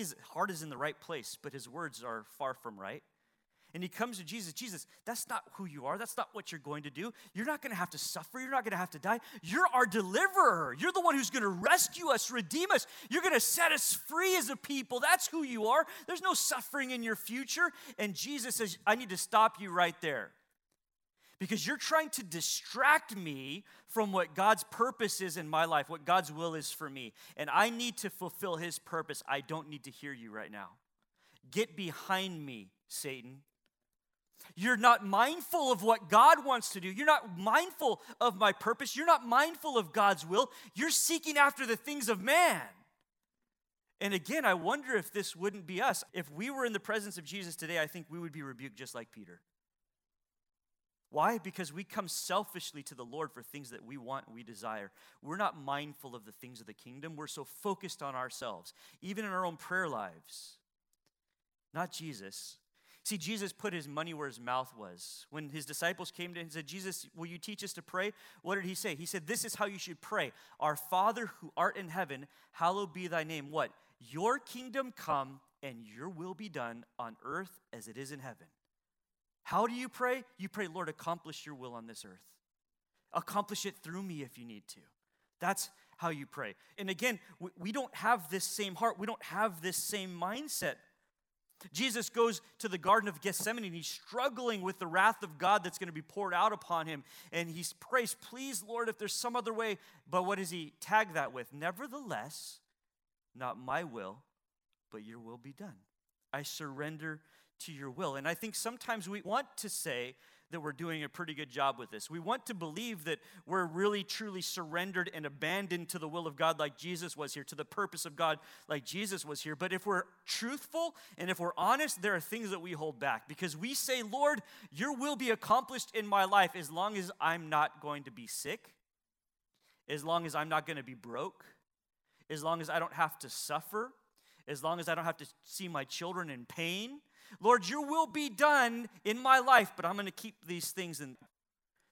His heart is in the right place, but his words are far from right. And he comes to Jesus. Jesus, that's not who you are. That's not what you're going to do. You're not going to have to suffer. You're not going to have to die. You're our deliverer. You're the one who's going to rescue us, redeem us. You're going to set us free as a people. That's who you are. There's no suffering in your future. And Jesus says, I need to stop you right there because you're trying to distract me from what God's purpose is in my life, what God's will is for me. And I need to fulfill His purpose. I don't need to hear you right now. Get behind me, Satan. You're not mindful of what God wants to do. You're not mindful of my purpose. You're not mindful of God's will. You're seeking after the things of man. And again, I wonder if this wouldn't be us. If we were in the presence of Jesus today, I think we would be rebuked just like Peter. Why? Because we come selfishly to the Lord for things that we want and we desire. We're not mindful of the things of the kingdom. We're so focused on ourselves, even in our own prayer lives. Not Jesus. See, Jesus put his money where his mouth was. When his disciples came to him and said, Jesus, will you teach us to pray? What did he say? He said, This is how you should pray Our Father who art in heaven, hallowed be thy name. What? Your kingdom come and your will be done on earth as it is in heaven. How do you pray? You pray, Lord, accomplish your will on this earth. Accomplish it through me if you need to. That's how you pray. And again, we don't have this same heart, we don't have this same mindset. Jesus goes to the Garden of Gethsemane and he's struggling with the wrath of God that's going to be poured out upon him. And he prays, Please, Lord, if there's some other way. But what does he tag that with? Nevertheless, not my will, but your will be done. I surrender to your will. And I think sometimes we want to say that we're doing a pretty good job with this. We want to believe that we're really truly surrendered and abandoned to the will of God like Jesus was here, to the purpose of God like Jesus was here. But if we're truthful and if we're honest, there are things that we hold back because we say, Lord, your will be accomplished in my life as long as I'm not going to be sick, as long as I'm not going to be broke, as long as I don't have to suffer, as long as I don't have to see my children in pain Lord, your will be done in my life, but I'm going to keep these things and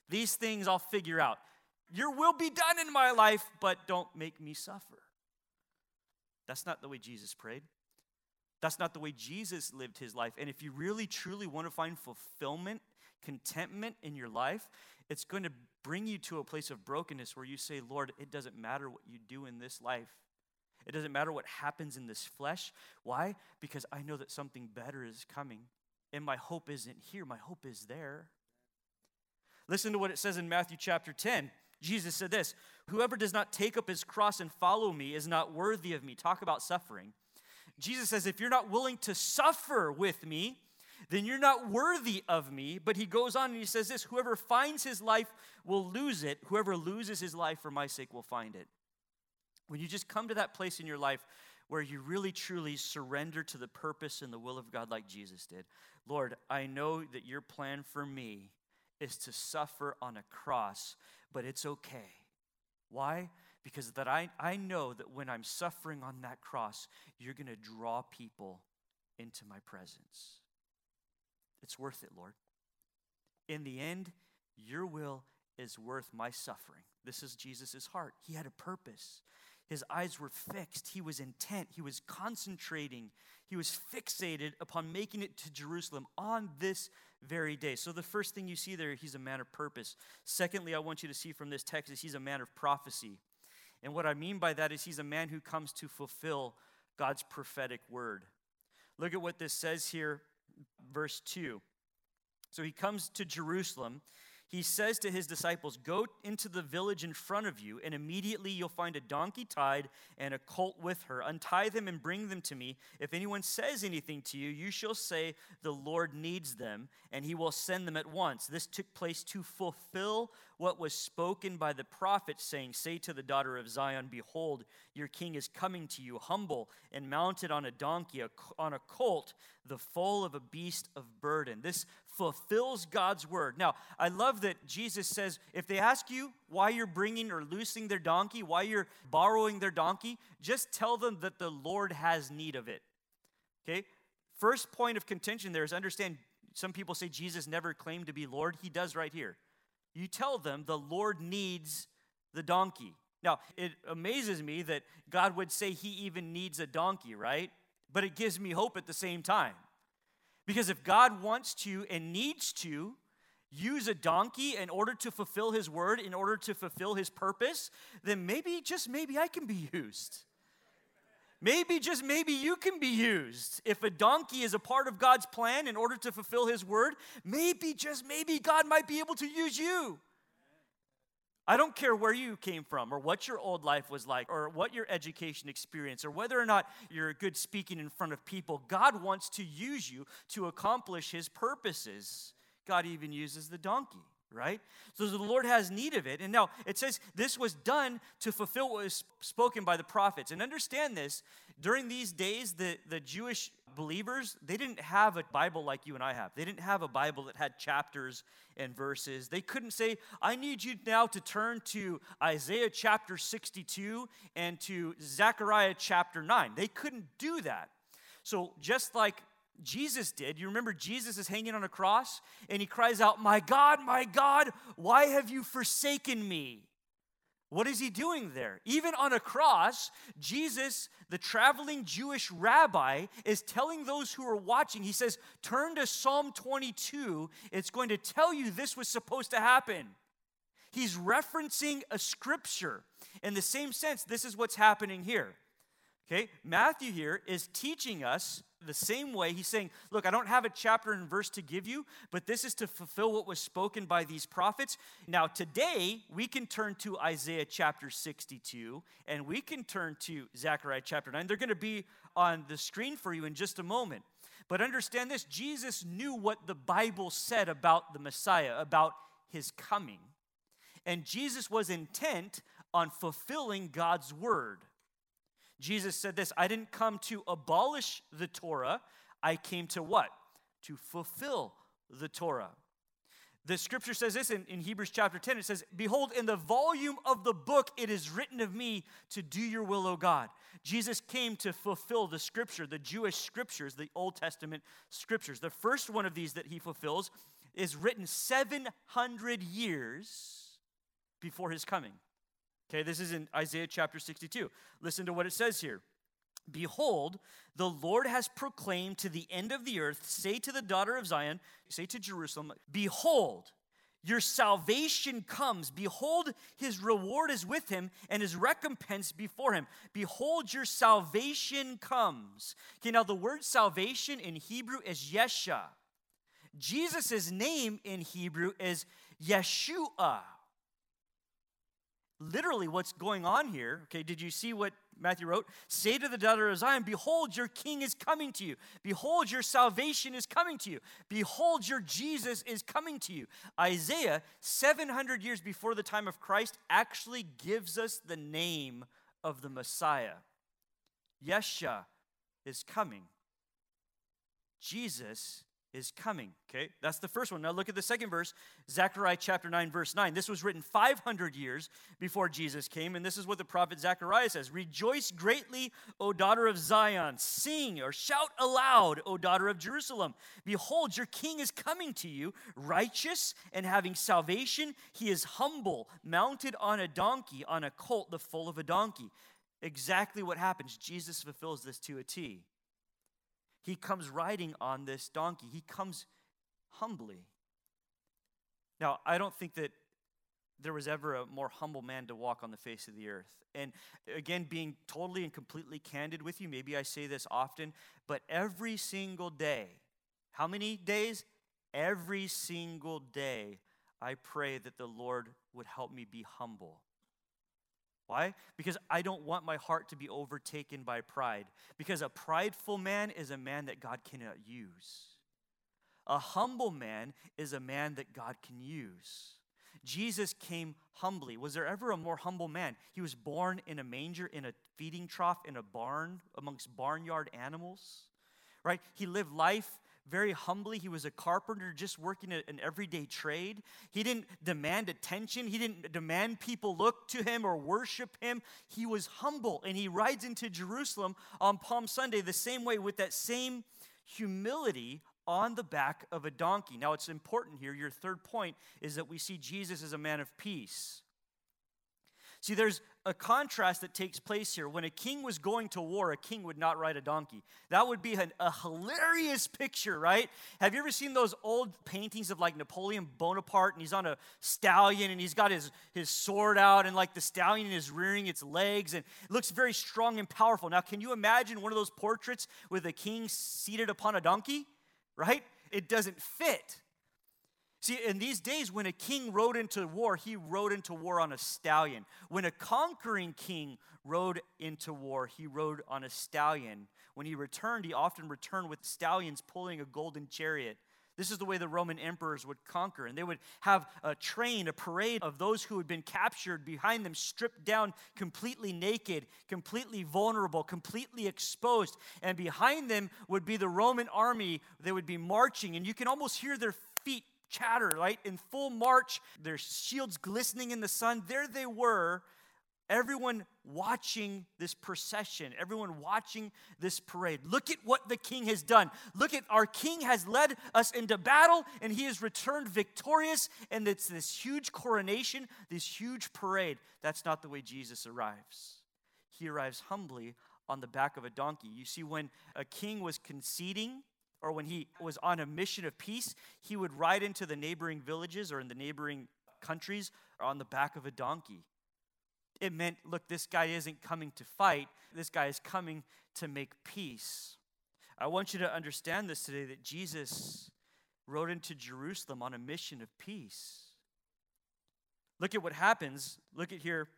these things I'll figure out. Your will be done in my life, but don't make me suffer. That's not the way Jesus prayed. That's not the way Jesus lived his life. And if you really truly want to find fulfillment, contentment in your life, it's going to bring you to a place of brokenness where you say, Lord, it doesn't matter what you do in this life. It doesn't matter what happens in this flesh. Why? Because I know that something better is coming. And my hope isn't here, my hope is there. Listen to what it says in Matthew chapter 10. Jesus said this Whoever does not take up his cross and follow me is not worthy of me. Talk about suffering. Jesus says, If you're not willing to suffer with me, then you're not worthy of me. But he goes on and he says this Whoever finds his life will lose it. Whoever loses his life for my sake will find it. When you just come to that place in your life where you really truly surrender to the purpose and the will of God like Jesus did. Lord, I know that your plan for me is to suffer on a cross, but it's okay. Why? Because that I, I know that when I'm suffering on that cross, you're going to draw people into my presence. It's worth it, Lord. In the end, your will is worth my suffering. This is Jesus' heart. He had a purpose. His eyes were fixed. He was intent. He was concentrating. He was fixated upon making it to Jerusalem on this very day. So, the first thing you see there, he's a man of purpose. Secondly, I want you to see from this text is he's a man of prophecy. And what I mean by that is he's a man who comes to fulfill God's prophetic word. Look at what this says here, verse 2. So he comes to Jerusalem he says to his disciples, Go into the village in front of you, and immediately you'll find a donkey tied and a colt with her. Untie them and bring them to me. If anyone says anything to you, you shall say, The Lord needs them, and he will send them at once. This took place to fulfill what was spoken by the prophet, saying, Say to the daughter of Zion, Behold, your king is coming to you, humble and mounted on a donkey, on a colt, the foal of a beast of burden. This fulfills God's word. Now, I love that Jesus says, if they ask you why you're bringing or loosing their donkey, why you're borrowing their donkey, just tell them that the Lord has need of it. Okay? First point of contention there is understand some people say Jesus never claimed to be Lord. He does right here. You tell them the Lord needs the donkey. Now, it amazes me that God would say he even needs a donkey, right? But it gives me hope at the same time. Because if God wants to and needs to use a donkey in order to fulfill his word, in order to fulfill his purpose, then maybe, just maybe, I can be used. Maybe, just maybe, you can be used. If a donkey is a part of God's plan in order to fulfill His word, maybe, just maybe, God might be able to use you. I don't care where you came from, or what your old life was like, or what your education experience, or whether or not you're good speaking in front of people. God wants to use you to accomplish His purposes. God even uses the donkey right? So the Lord has need of it. And now it says this was done to fulfill what was spoken by the prophets. And understand this during these days, the, the Jewish believers, they didn't have a Bible like you and I have. They didn't have a Bible that had chapters and verses. They couldn't say, I need you now to turn to Isaiah chapter 62 and to Zechariah chapter 9. They couldn't do that. So just like Jesus did. You remember Jesus is hanging on a cross and he cries out, My God, my God, why have you forsaken me? What is he doing there? Even on a cross, Jesus, the traveling Jewish rabbi, is telling those who are watching, he says, Turn to Psalm 22. It's going to tell you this was supposed to happen. He's referencing a scripture. In the same sense, this is what's happening here. Okay, Matthew here is teaching us the same way. He's saying, Look, I don't have a chapter and verse to give you, but this is to fulfill what was spoken by these prophets. Now, today, we can turn to Isaiah chapter 62 and we can turn to Zechariah chapter 9. They're going to be on the screen for you in just a moment. But understand this Jesus knew what the Bible said about the Messiah, about his coming. And Jesus was intent on fulfilling God's word. Jesus said this I didn't come to abolish the Torah, I came to what? To fulfill the Torah. The scripture says this in, in Hebrews chapter 10 it says, Behold, in the volume of the book it is written of me to do your will, O God. Jesus came to fulfill the scripture, the Jewish scriptures, the Old Testament scriptures. The first one of these that he fulfills is written 700 years before his coming. Okay, this is in Isaiah chapter 62. Listen to what it says here. Behold, the Lord has proclaimed to the end of the earth, say to the daughter of Zion, say to Jerusalem, Behold, your salvation comes. Behold, his reward is with him and his recompense before him. Behold, your salvation comes. Okay, now the word salvation in Hebrew is Yesha. Jesus' name in Hebrew is Yeshua literally what's going on here. Okay, did you see what Matthew wrote? Say to the daughter of Zion, Behold, your king is coming to you. Behold, your salvation is coming to you. Behold, your Jesus is coming to you. Isaiah, 700 years before the time of Christ, actually gives us the name of the Messiah. Yeshua is coming. Jesus is coming. Okay, that's the first one. Now look at the second verse, Zechariah chapter 9, verse 9. This was written 500 years before Jesus came, and this is what the prophet Zechariah says Rejoice greatly, O daughter of Zion. Sing or shout aloud, O daughter of Jerusalem. Behold, your king is coming to you, righteous and having salvation. He is humble, mounted on a donkey, on a colt, the foal of a donkey. Exactly what happens. Jesus fulfills this to a T. He comes riding on this donkey. He comes humbly. Now, I don't think that there was ever a more humble man to walk on the face of the earth. And again, being totally and completely candid with you, maybe I say this often, but every single day, how many days? Every single day, I pray that the Lord would help me be humble. Why? Because I don't want my heart to be overtaken by pride. Because a prideful man is a man that God cannot use. A humble man is a man that God can use. Jesus came humbly. Was there ever a more humble man? He was born in a manger, in a feeding trough, in a barn, amongst barnyard animals, right? He lived life very humbly. He was a carpenter, just working an everyday trade. He didn't demand attention, he didn't demand people look to him or worship him. He was humble, and he rides into Jerusalem on Palm Sunday the same way with that same humility on the back of a donkey. Now, it's important here. Your third point is that we see Jesus as a man of peace. See, there's a contrast that takes place here. When a king was going to war, a king would not ride a donkey. That would be an, a hilarious picture, right? Have you ever seen those old paintings of like Napoleon Bonaparte and he's on a stallion and he's got his, his sword out and like the stallion is rearing its legs and it looks very strong and powerful. Now, can you imagine one of those portraits with a king seated upon a donkey, right? It doesn't fit. See, in these days, when a king rode into war, he rode into war on a stallion. When a conquering king rode into war, he rode on a stallion. When he returned, he often returned with stallions pulling a golden chariot. This is the way the Roman emperors would conquer. And they would have a train, a parade of those who had been captured behind them, stripped down, completely naked, completely vulnerable, completely exposed. And behind them would be the Roman army. They would be marching, and you can almost hear their chatter, right? In full march, their shields glistening in the sun. There they were, everyone watching this procession, everyone watching this parade. Look at what the king has done. Look at our king has led us into battle and he has returned victorious. And it's this huge coronation, this huge parade. That's not the way Jesus arrives. He arrives humbly on the back of a donkey. You see, when a king was conceding, or when he was on a mission of peace, he would ride into the neighboring villages or in the neighboring countries on the back of a donkey. It meant, look, this guy isn't coming to fight, this guy is coming to make peace. I want you to understand this today that Jesus rode into Jerusalem on a mission of peace. Look at what happens. Look at here,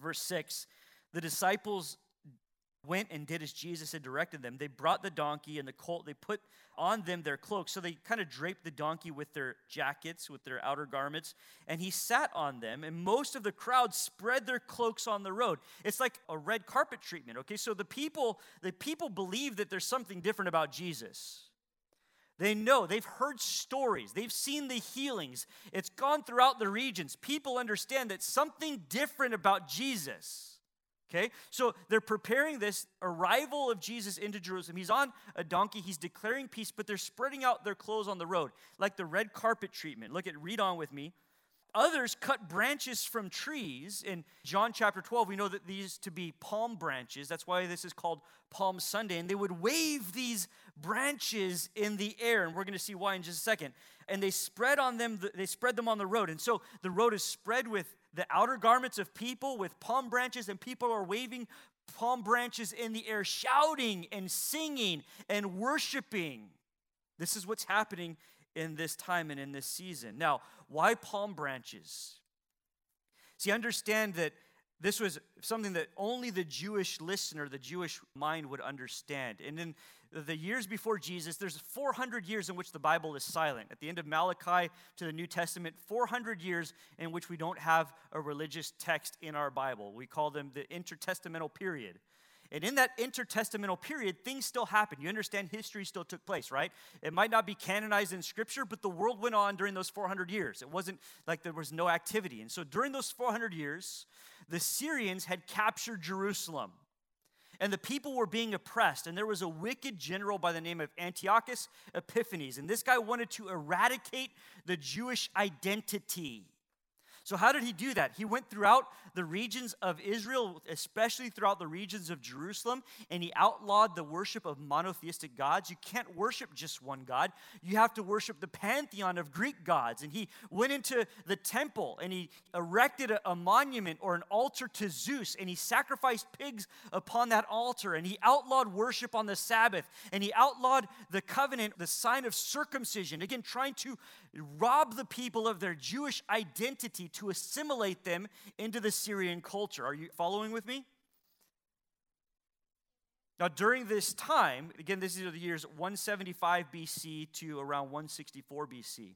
verse 6. The disciples went and did as Jesus had directed them. They brought the donkey and the colt, they put on them their cloaks. So they kind of draped the donkey with their jackets, with their outer garments, and he sat on them. And most of the crowd spread their cloaks on the road. It's like a red carpet treatment, okay? So the people, the people believe that there's something different about Jesus. They know, they've heard stories, they've seen the healings. It's gone throughout the regions. People understand that something different about Jesus. Okay, so they're preparing this arrival of Jesus into Jerusalem. He's on a donkey, he's declaring peace, but they're spreading out their clothes on the road, like the red carpet treatment. Look at, read on with me. Others cut branches from trees. In John chapter 12, we know that these to be palm branches. That's why this is called Palm Sunday. And they would wave these branches in the air. And we're going to see why in just a second. And they spread on them, they spread them on the road. And so the road is spread with the outer garments of people with palm branches, and people are waving palm branches in the air, shouting and singing and worshiping. This is what's happening in this time and in this season. Now, why palm branches? See, understand that this was something that only the Jewish listener, the Jewish mind would understand. And in the years before Jesus, there's 400 years in which the Bible is silent. At the end of Malachi to the New Testament, 400 years in which we don't have a religious text in our Bible. We call them the intertestamental period. And in that intertestamental period, things still happened. You understand history still took place, right? It might not be canonized in scripture, but the world went on during those 400 years. It wasn't like there was no activity. And so during those 400 years, the Syrians had captured Jerusalem and the people were being oppressed. And there was a wicked general by the name of Antiochus Epiphanes. And this guy wanted to eradicate the Jewish identity. So, how did he do that? He went throughout the regions of Israel, especially throughout the regions of Jerusalem, and he outlawed the worship of monotheistic gods. You can't worship just one God, you have to worship the pantheon of Greek gods. And he went into the temple and he erected a, a monument or an altar to Zeus, and he sacrificed pigs upon that altar, and he outlawed worship on the Sabbath, and he outlawed the covenant, the sign of circumcision, again, trying to rob the people of their Jewish identity to assimilate them into the Syrian culture. Are you following with me? Now, during this time, again, this is the years 175 BC to around 164 BC.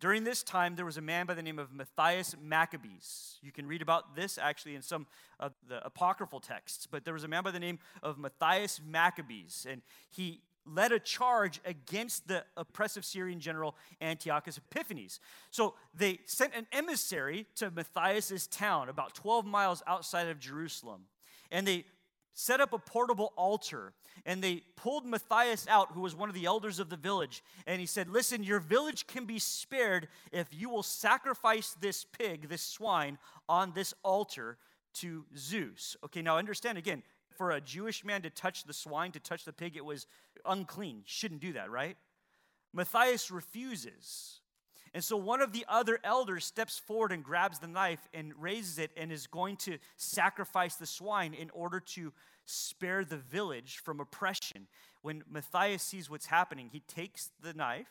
During this time, there was a man by the name of Matthias Maccabees. You can read about this actually in some of the apocryphal texts, but there was a man by the name of Matthias Maccabees, and he led a charge against the oppressive Syrian general Antiochus Epiphanes. So they sent an emissary to Matthias's town, about 12 miles outside of Jerusalem, and they set up a portable altar and they pulled Matthias out, who was one of the elders of the village, and he said, Listen, your village can be spared if you will sacrifice this pig, this swine, on this altar to Zeus. Okay, now understand again, for a Jewish man to touch the swine, to touch the pig, it was unclean. Shouldn't do that, right? Matthias refuses. And so one of the other elders steps forward and grabs the knife and raises it and is going to sacrifice the swine in order to spare the village from oppression. When Matthias sees what's happening, he takes the knife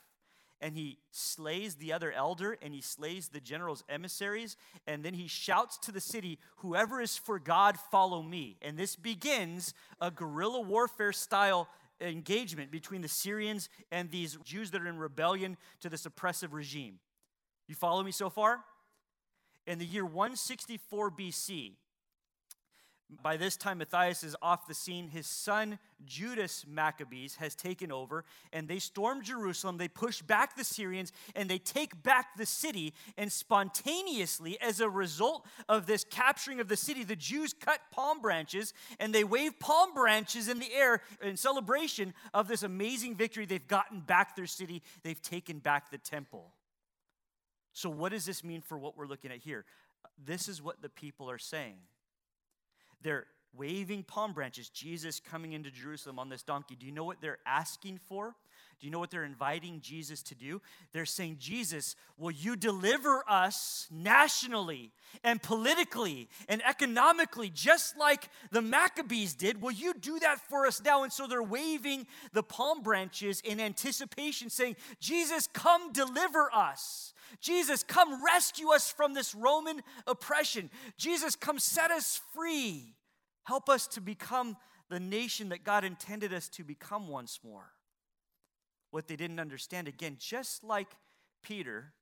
and he slays the other elder and he slays the general's emissaries. And then he shouts to the city, Whoever is for God, follow me. And this begins a guerrilla warfare style engagement between the Syrians and these Jews that are in rebellion to this oppressive regime. You follow me so far? In the year 164 BC, by this time, Matthias is off the scene. His son, Judas Maccabees, has taken over, and they storm Jerusalem. They push back the Syrians, and they take back the city. And spontaneously, as a result of this capturing of the city, the Jews cut palm branches and they wave palm branches in the air in celebration of this amazing victory. They've gotten back their city, they've taken back the temple. So, what does this mean for what we're looking at here? This is what the people are saying. They're waving palm branches, Jesus coming into Jerusalem on this donkey. Do you know what they're asking for? Do you know what they're inviting Jesus to do? They're saying, Jesus, will you deliver us nationally and politically and economically, just like the Maccabees did? Will you do that for us now? And so they're waving the palm branches in anticipation, saying, Jesus, come deliver us. Jesus, come rescue us from this Roman oppression. Jesus, come set us free. Help us to become the nation that God intended us to become once more. What they didn't understand, again, just like Peter,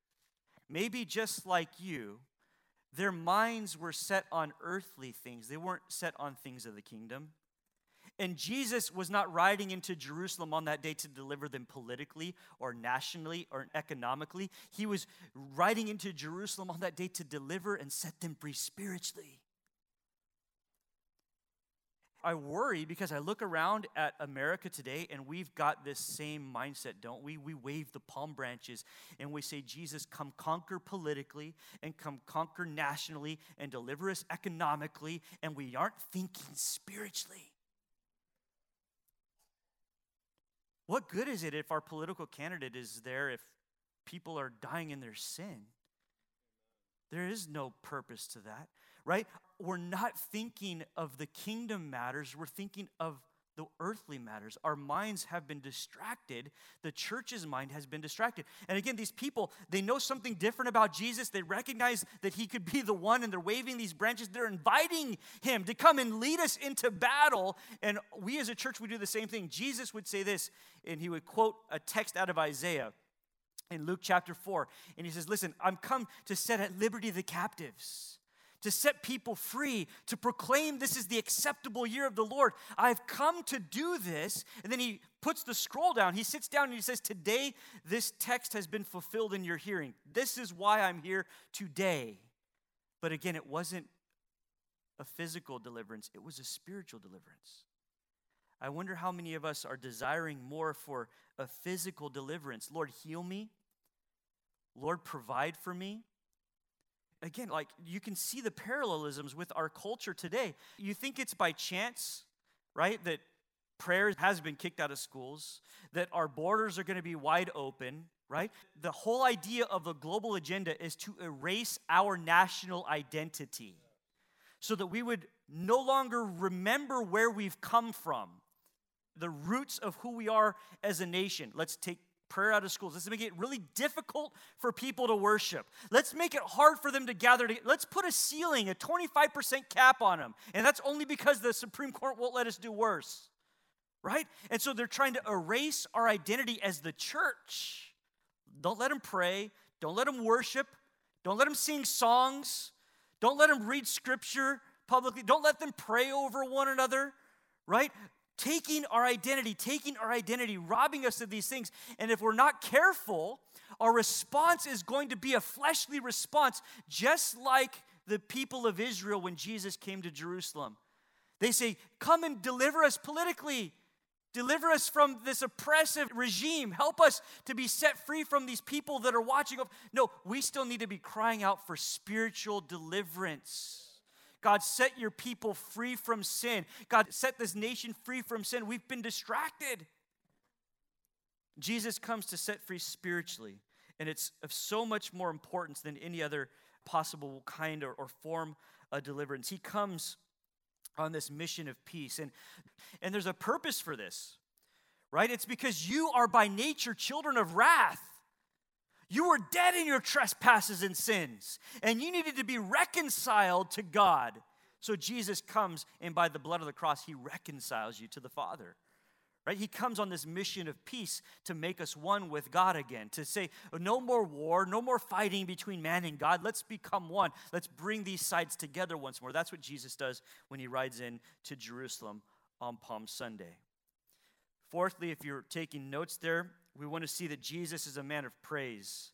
maybe just like you, their minds were set on earthly things. They weren't set on things of the kingdom. And Jesus was not riding into Jerusalem on that day to deliver them politically or nationally or economically. He was riding into Jerusalem on that day to deliver and set them free spiritually. I worry because I look around at America today and we've got this same mindset, don't we? We wave the palm branches and we say, Jesus, come conquer politically and come conquer nationally and deliver us economically, and we aren't thinking spiritually. What good is it if our political candidate is there if people are dying in their sin? There is no purpose to that, right? We're not thinking of the kingdom matters, we're thinking of the earthly matters. Our minds have been distracted. The church's mind has been distracted. And again, these people, they know something different about Jesus. They recognize that he could be the one, and they're waving these branches. They're inviting him to come and lead us into battle. And we as a church we do the same thing. Jesus would say this, and he would quote a text out of Isaiah in Luke chapter 4. And he says, Listen, I'm come to set at liberty the captives to set people free, to proclaim this is the acceptable year of the Lord. I've come to do this. And then he puts the scroll down. He sits down and he says, Today, this text has been fulfilled in your hearing. This is why I'm here today. But again, it wasn't a physical deliverance, it was a spiritual deliverance. I wonder how many of us are desiring more for a physical deliverance. Lord, heal me. Lord, provide for me again, like you can see the parallelisms with our culture today. You think it's by chance, right, that prayer has been kicked out of schools, that our borders are going to be wide open, right? The whole idea of the global agenda is to erase our national identity so that we would no longer remember where we've come from, the roots of who we are as a nation. Let's take prayer out of schools. Let's make it really difficult for people to worship. Let's make it hard for them to gather. To, let's put a ceiling, a 25% cap on them. And that's only because the Supreme Court won't let us do worse. Right? And so they're trying to erase our identity as the church. Don't let them pray. Don't let them worship. Don't let them sing songs. Don't let them read scripture publicly. Don't let them pray over one another, right? Taking our identity, taking our identity, robbing us of these things. And if we're not careful, our response is going to be a fleshly response, just like the people of Israel when Jesus came to Jerusalem. They say, Come and deliver us politically. Deliver us from this oppressive regime. Help us to be set free from these people that are watching. No, we still need to be crying out for spiritual deliverance. God, set your people free from sin. God, set this nation free from sin. We've been distracted. Jesus comes to set free spiritually, and it's of so much more importance than any other possible kind or, or form of deliverance. He comes on this mission of peace. And, and there's a purpose for this, right? It's because you are by nature children of wrath. You were dead in your trespasses and sins, and you needed to be reconciled to God. So Jesus comes, and by the blood of the cross, he reconciles you to the Father. Right? He comes on this mission of peace to make us one with God again, to say, no more war, no more fighting between man and God. Let's become one. Let's bring these sides together once more. That's what Jesus does when he rides in to Jerusalem on Palm Sunday. Fourthly, if you're taking notes there, we want to see that Jesus is a man of praise.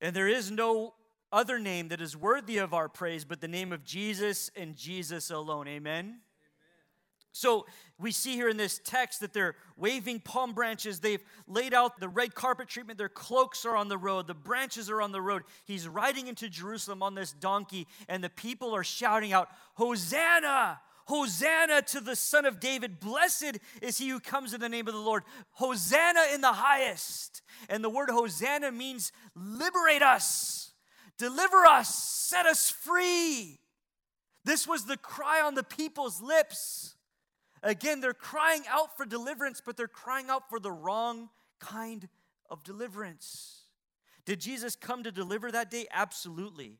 And there is no other name that is worthy of our praise but the name of Jesus and Jesus alone. Amen. So we see here in this text that they're waving palm branches. They've laid out the red carpet treatment. Their cloaks are on the road. The branches are on the road. He's riding into Jerusalem on this donkey, and the people are shouting out, Hosanna! Hosanna to the Son of David. Blessed is he who comes in the name of the Lord. Hosanna in the highest. And the word Hosanna means liberate us, deliver us, set us free. This was the cry on the people's lips. Again, they're crying out for deliverance, but they're crying out for the wrong kind of deliverance. Did Jesus come to deliver that day? Absolutely.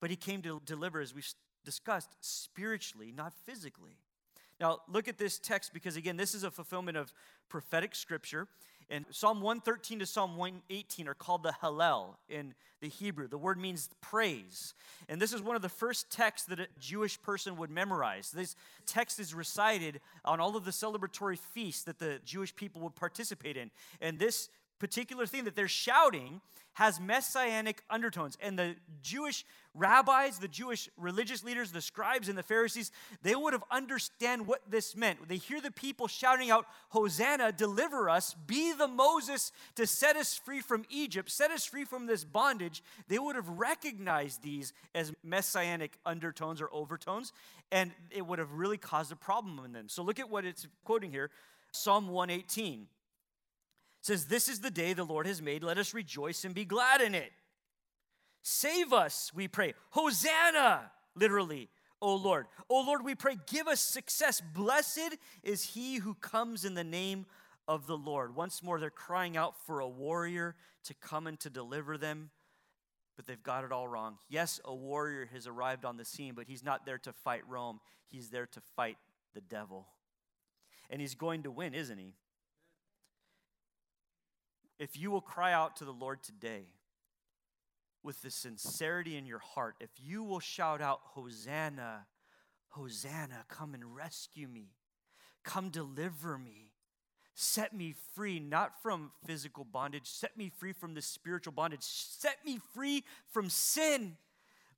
But he came to deliver, as we've discussed, spiritually, not physically. Now, look at this text because, again, this is a fulfillment of prophetic scripture. And Psalm 113 to Psalm 118 are called the Hallel in the Hebrew. The word means praise. And this is one of the first texts that a Jewish person would memorize. This text is recited on all of the celebratory feasts that the Jewish people would participate in. And this particular thing that they're shouting has messianic undertones. And the Jewish rabbis, the Jewish religious leaders, the scribes and the Pharisees, they would have understand what this meant. They hear the people shouting out, Hosanna, deliver us, be the Moses to set us free from Egypt, set us free from this bondage. They would have recognized these as messianic undertones or overtones, and it would have really caused a problem in them. So look at what it's quoting here Psalm 118 says, This is the day the Lord has made. Let us rejoice and be glad in it. Save us, we pray. Hosanna, literally, O Lord. O Lord, we pray, give us success. Blessed is he who comes in the name of the Lord. Once more, they're crying out for a warrior to come and to deliver them, but they've got it all wrong. Yes, a warrior has arrived on the scene, but he's not there to fight Rome, he's there to fight the devil. And he's going to win, isn't he? If you will cry out to the Lord today with the sincerity in your heart, if you will shout out, Hosanna, Hosanna, come and rescue me, come deliver me, set me free, not from physical bondage, set me free from the spiritual bondage, set me free from sin.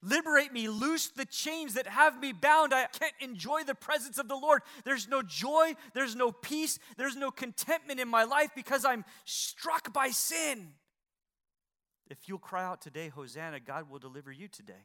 Liberate me, loose the chains that have me bound. I can't enjoy the presence of the Lord. There's no joy, there's no peace, there's no contentment in my life because I'm struck by sin. If you'll cry out today, Hosanna, God will deliver you today.